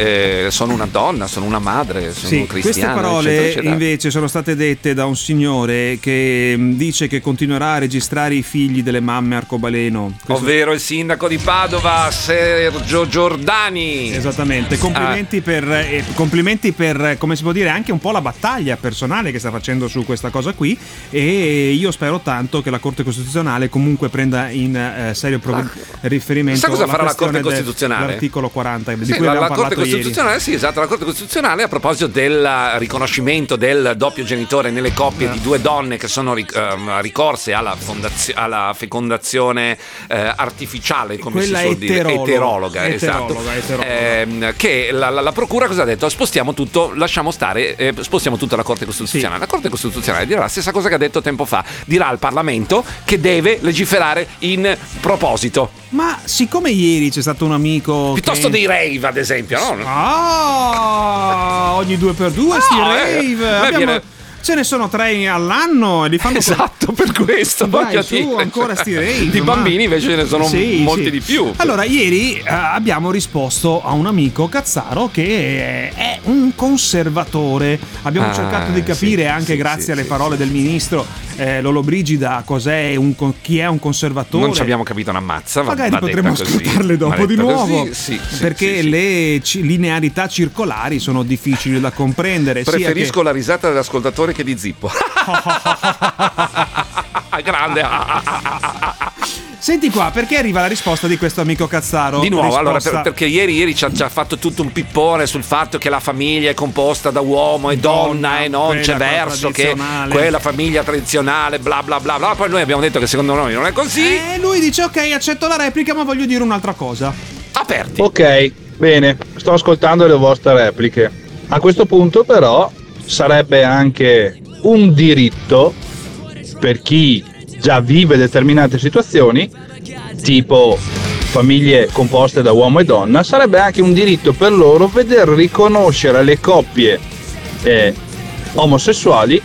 S9: eh, sono una donna, sono una madre, sono
S10: Sì,
S9: un
S10: queste
S9: cristiano.
S10: parole
S9: eccetera,
S10: invece sono state dette da un signore che mh, dice che continuerà a registrare i figli delle mamme arcobaleno. Questo-
S9: Ovvero il sindaco di Padova, Sergio Giordani.
S10: Esattamente, complimenti,
S9: Ah.
S10: per, eh, complimenti per, eh, come si può dire, anche un po' la battaglia personale che sta facendo su questa cosa qui e io spero tanto che la Corte Costituzionale comunque prenda in eh, serio prov- riferimento
S9: Sa cosa farà la Corte Costituzionale?
S10: dell'articolo 40 di
S9: Sì,
S10: cui
S9: la,
S10: abbiamo
S9: la Corte
S10: parlato ieri.
S9: Costituzionale, sì, esatto, la Corte Costituzionale a proposito del riconoscimento del doppio genitore nelle coppie di due donne che sono ric- ehm, ricorse alla, fondazio- alla fecondazione eh, artificiale, come
S10: Quella
S9: si suol dire,
S10: eterologa.
S9: eterologa, esatto.
S10: eterologa.
S9: Ehm, che la, la- la Procura cosa ha detto? Spostiamo tutto, lasciamo stare, eh, spostiamo tutto alla Corte Costituzionale. La Corte Costituzionale dirà la stessa cosa che ha detto tempo fa, dirà al Parlamento che deve legiferare in proposito.
S10: Ma siccome ieri c'è stato un amico
S9: Piuttosto
S10: che...
S9: dei rave, ad esempio, no?
S10: Ah, ogni due per due sti
S9: Ah, eh,
S10: rave.
S9: me
S10: Abbiamo-
S9: viene-
S10: Ce ne sono tre all'anno e li fanno
S9: Esatto, per questo
S10: Dai, su,
S9: dire.
S10: ancora sti rave,
S9: Di
S10: ma-
S9: bambini invece ce ne sono
S10: Sì,
S9: molti
S10: sì.
S9: di più.
S10: Allora, ieri eh, abbiamo risposto a un amico Cazzaro che è, un conservatore. Abbiamo
S9: Ah,
S10: cercato di capire,
S9: sì,
S10: anche grazie alle parole del ministro eh, Lolo Brigida, cos'è un chi è un conservatore.
S9: Non ci abbiamo capito una mazza.
S10: Magari
S9: va
S10: potremmo ascoltarle dopo di nuovo.
S9: sì, sì,
S10: perché
S9: sì,
S10: le ci- linearità circolari sono difficili da comprendere.
S9: Preferisco
S10: che-
S9: la risata dell'ascoltatore che di Zippo. *laughs* *laughs* Grande. *laughs*
S10: Senti qua, perché arriva la risposta di questo amico Cazzaro?
S9: Di nuovo, allora,
S10: Risposta-
S9: per- perché ieri, ieri ci, ha, ci ha fatto tutto un pippone sul fatto che la famiglia è composta da uomo e donna, e non c'è verso che quella famiglia tradizionale, bla bla bla bla. Poi noi abbiamo detto che secondo noi non è così.
S10: E lui dice ok, accetto la replica, ma voglio dire un'altra cosa.
S9: Aperti.
S14: Ok, bene, sto ascoltando le vostre repliche. A questo punto però sarebbe anche un diritto per chi già vive determinate situazioni, tipo famiglie composte da uomo e donna, sarebbe anche un diritto per loro veder riconoscere alle coppie eh, omosessuali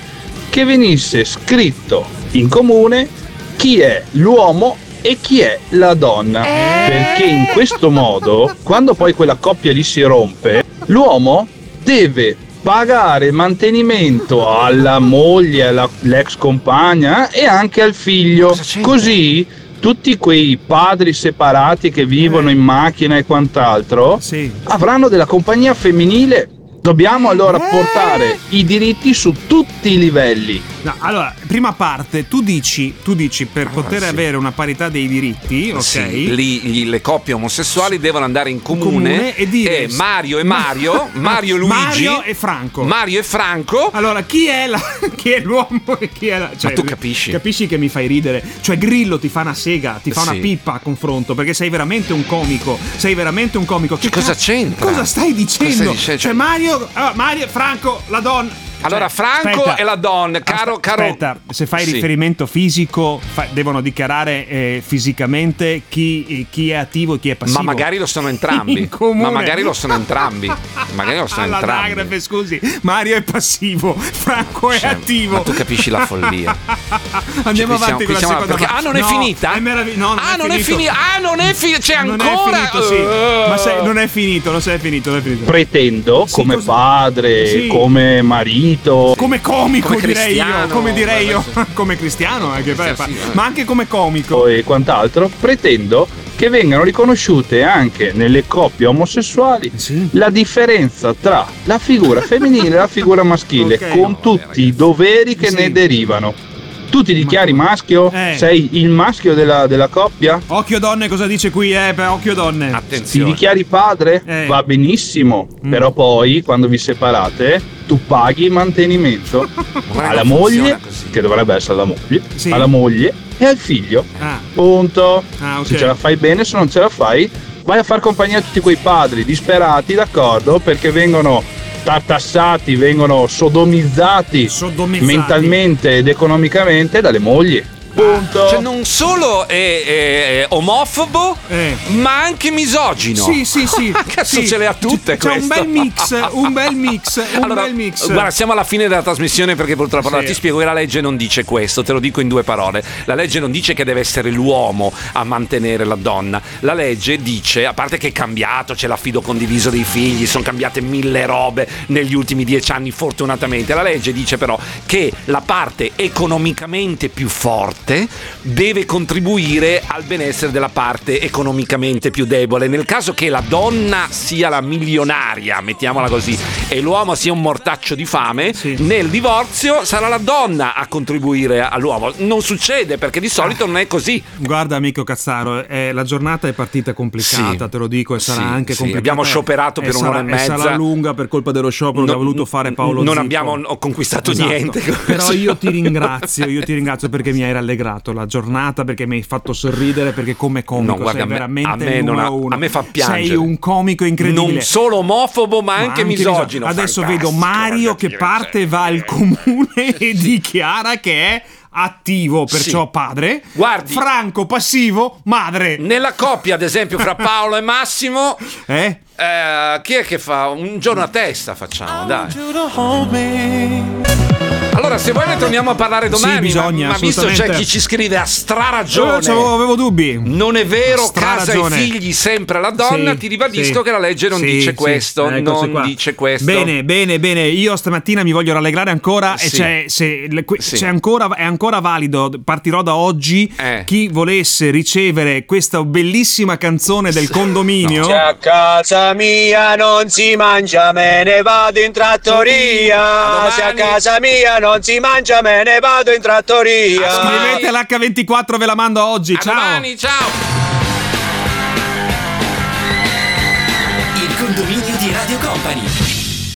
S14: che venisse scritto in comune chi è l'uomo e chi è la donna. Perché in questo modo, quando poi quella coppia lì si rompe, l'uomo deve pagare mantenimento alla moglie, all'ex compagna e anche al figlio. Così tutti quei padri separati che vivono in macchina e quant'altro avranno della compagnia femminile. Dobbiamo allora portare i diritti su tutti i livelli
S10: No, allora, prima parte, tu dici, tu dici per poter avere una parità dei diritti, ok?
S9: Sì, lì gli- le coppie omosessuali devono andare in comune,
S10: comune e dire-
S9: Mario e Mario, *laughs* Mario e Luigi,
S10: Mario e Franco.
S9: Mario e Franco.
S10: Allora, chi è, la, *laughs* chi è l'uomo e chi è la. Cioè,
S9: tu capisci?
S10: Capisci che mi fai ridere? Cioè, Grillo ti fa una sega, ti fa
S9: Sì.
S10: una pippa a confronto, perché sei veramente un comico. Sei veramente un comico. Che
S9: cosa c'entra?
S10: Cosa stai dicendo?
S9: Cosa stai dicendo?
S10: Cioè, Mario, ah, Mario, Franco, la donna.
S9: Allora,
S10: Cioè,
S9: Franco
S10: aspetta.
S9: e la donna, caro,
S10: Aspe-
S9: caro.
S10: Aspetta, se fai
S9: Sì.
S10: riferimento fisico, fa- devono dichiarare eh, fisicamente chi, eh, chi è attivo e chi è passivo.
S9: Ma magari lo sono *laughs* entrambi. Ma magari lo sono entrambi. Magari lo sono entrambi.
S10: All'anagrafe, scusi, Mario è passivo, Franco è
S9: Cioè,
S10: attivo.
S9: Ma tu capisci la follia. *laughs*
S10: Andiamo
S9: Qui siamo-
S10: avanti
S9: qui
S10: con la
S9: siamo-
S10: seconda
S9: perché- ah, non è
S10: No,
S9: finita?
S10: È meraviglioso. No, non
S9: Ah,
S10: è
S9: non è finita. Ah, non è finita. C'è
S10: Non
S9: ancora.
S10: è finito, sì.
S9: Uh.
S10: Ma sai, non è finito, non è finito, non è finito.
S14: Pretendo come padre,
S10: Sì.
S14: come marito.
S10: Come comico
S14: Come
S10: direi io, come direi io,
S14: vabbè,
S10: come cristiano anche, beh,
S14: Sì, sì,
S10: ma anche come comico.
S14: e quant'altro, pretendo che vengano riconosciute anche nelle coppie omosessuali la differenza tra la figura femminile e la figura maschile,
S10: Ok.
S14: con tutti i doveri che ne derivano. Tu ti dichiari maschio?
S10: Eh.
S14: Sei il maschio della, della coppia?
S10: Occhio donne, cosa dice qui? Eh, per occhio donne.
S14: Ti dichiari padre?
S10: Eh.
S14: Va benissimo,
S10: Mm.
S14: però poi quando vi separate tu paghi il mantenimento *laughs* alla moglie,
S9: così.
S14: che dovrebbe essere la moglie,
S10: Sì.
S14: alla moglie e al figlio.
S10: Ah.
S14: Punto.
S10: Ah, ok.
S14: Se ce la fai bene, se non ce la fai, vai a far compagnia a tutti quei padri disperati, d'accordo? Perché vengono tartassati, vengono sodomizzati, mentalmente ed economicamente dalle mogli. Punto.
S9: Cioè, non solo è, è omofobo, ma anche misogino.
S10: Eh. Sì, sì, sì. *laughs*
S9: Cazzo,
S10: Sì.
S9: ce le ha tutte
S10: C'è un
S9: questo.
S10: bel mix, un bel mix, un *laughs*
S9: Allora,
S10: bel mix.
S9: Guarda, siamo alla fine della trasmissione perché purtroppo
S10: Sì.
S9: allora, ti spiego che la legge non dice questo, te lo dico in due parole. La legge non dice che deve essere l'uomo a mantenere la donna. La legge dice, a parte che è cambiato, c'è l'affido condiviso dei figli, sono cambiate mille robe negli ultimi dieci anni fortunatamente. La legge dice però che la parte economicamente più forte deve contribuire al benessere della parte economicamente più debole. Nel caso che la donna sia la milionaria, mettiamola così, e l'uomo sia un mortaccio di fame, nel divorzio sarà la donna a contribuire all'uomo. Non succede perché di solito non è così.
S10: Guarda, amico Cazzaro, eh, la giornata è partita complicata,
S9: Sì.
S10: te lo dico, e sarà
S9: Sì,
S10: anche
S9: sì,
S10: complicata.
S9: abbiamo scioperato per un'ora
S10: sarà-
S9: e mezza.
S10: sarà lunga per colpa dello sciopero che ha voluto fare Paolo
S9: Non
S10: Zippo.
S9: abbiamo conquistato
S10: Esatto.
S9: niente.
S10: Però
S9: questo. *laughs*
S10: io ti ringrazio, io ti ringrazio perché mi hai rallegrato la giornata, perché mi hai fatto sorridere, perché come comico
S9: No, guarda,
S10: sei
S9: a me-
S10: veramente
S9: a me
S10: il
S9: non
S10: numero
S9: ha-
S10: uno.
S9: a me fa piangere.
S10: Sei un comico incredibile.
S9: Non solo omofobo, ma anche, misogino.
S10: Adesso vedo Mario che parte, va al comune *laughs* e dichiara che è attivo, perciò
S9: Sì.
S10: padre.
S9: Guardi.
S10: Franco passivo, madre.
S9: Nella coppia, ad esempio, fra *laughs* Paolo e Massimo,
S10: Eh?
S9: eh, chi è che fa un giorno a testa? Facciamo, dai. Allora, se vuoi ne torniamo a parlare domani.
S10: Sì, bisogna,
S9: ma, ma visto c'è chi ci scrive a
S10: Eh,
S9: straragione.
S10: c'avevo- avevo dubbi.
S9: Non è vero, casa e figli sempre la donna.
S10: Sì,
S9: ti ribadisco
S10: sì.
S9: che la legge non
S10: Sì,
S9: dice
S10: sì.
S9: questo.
S10: Eccoci
S9: non
S10: qua.
S9: dice questo.
S10: Bene, bene, bene. Io stamattina mi voglio rallegrare ancora. E c'è, se- le- que-
S9: Sì.
S10: c'è ancora, è ancora valido. Partirò da oggi.
S9: Eh.
S10: Chi volesse ricevere questa bellissima canzone del condominio.
S29: Se a casa mia non si mangia, me ne vado in trattoria. Se a casa mia non si mangia, me ne vado in trattoria.
S10: Scrivete l'H24, ve la mando oggi.
S9: A
S10: Ciao.
S9: domani, ciao.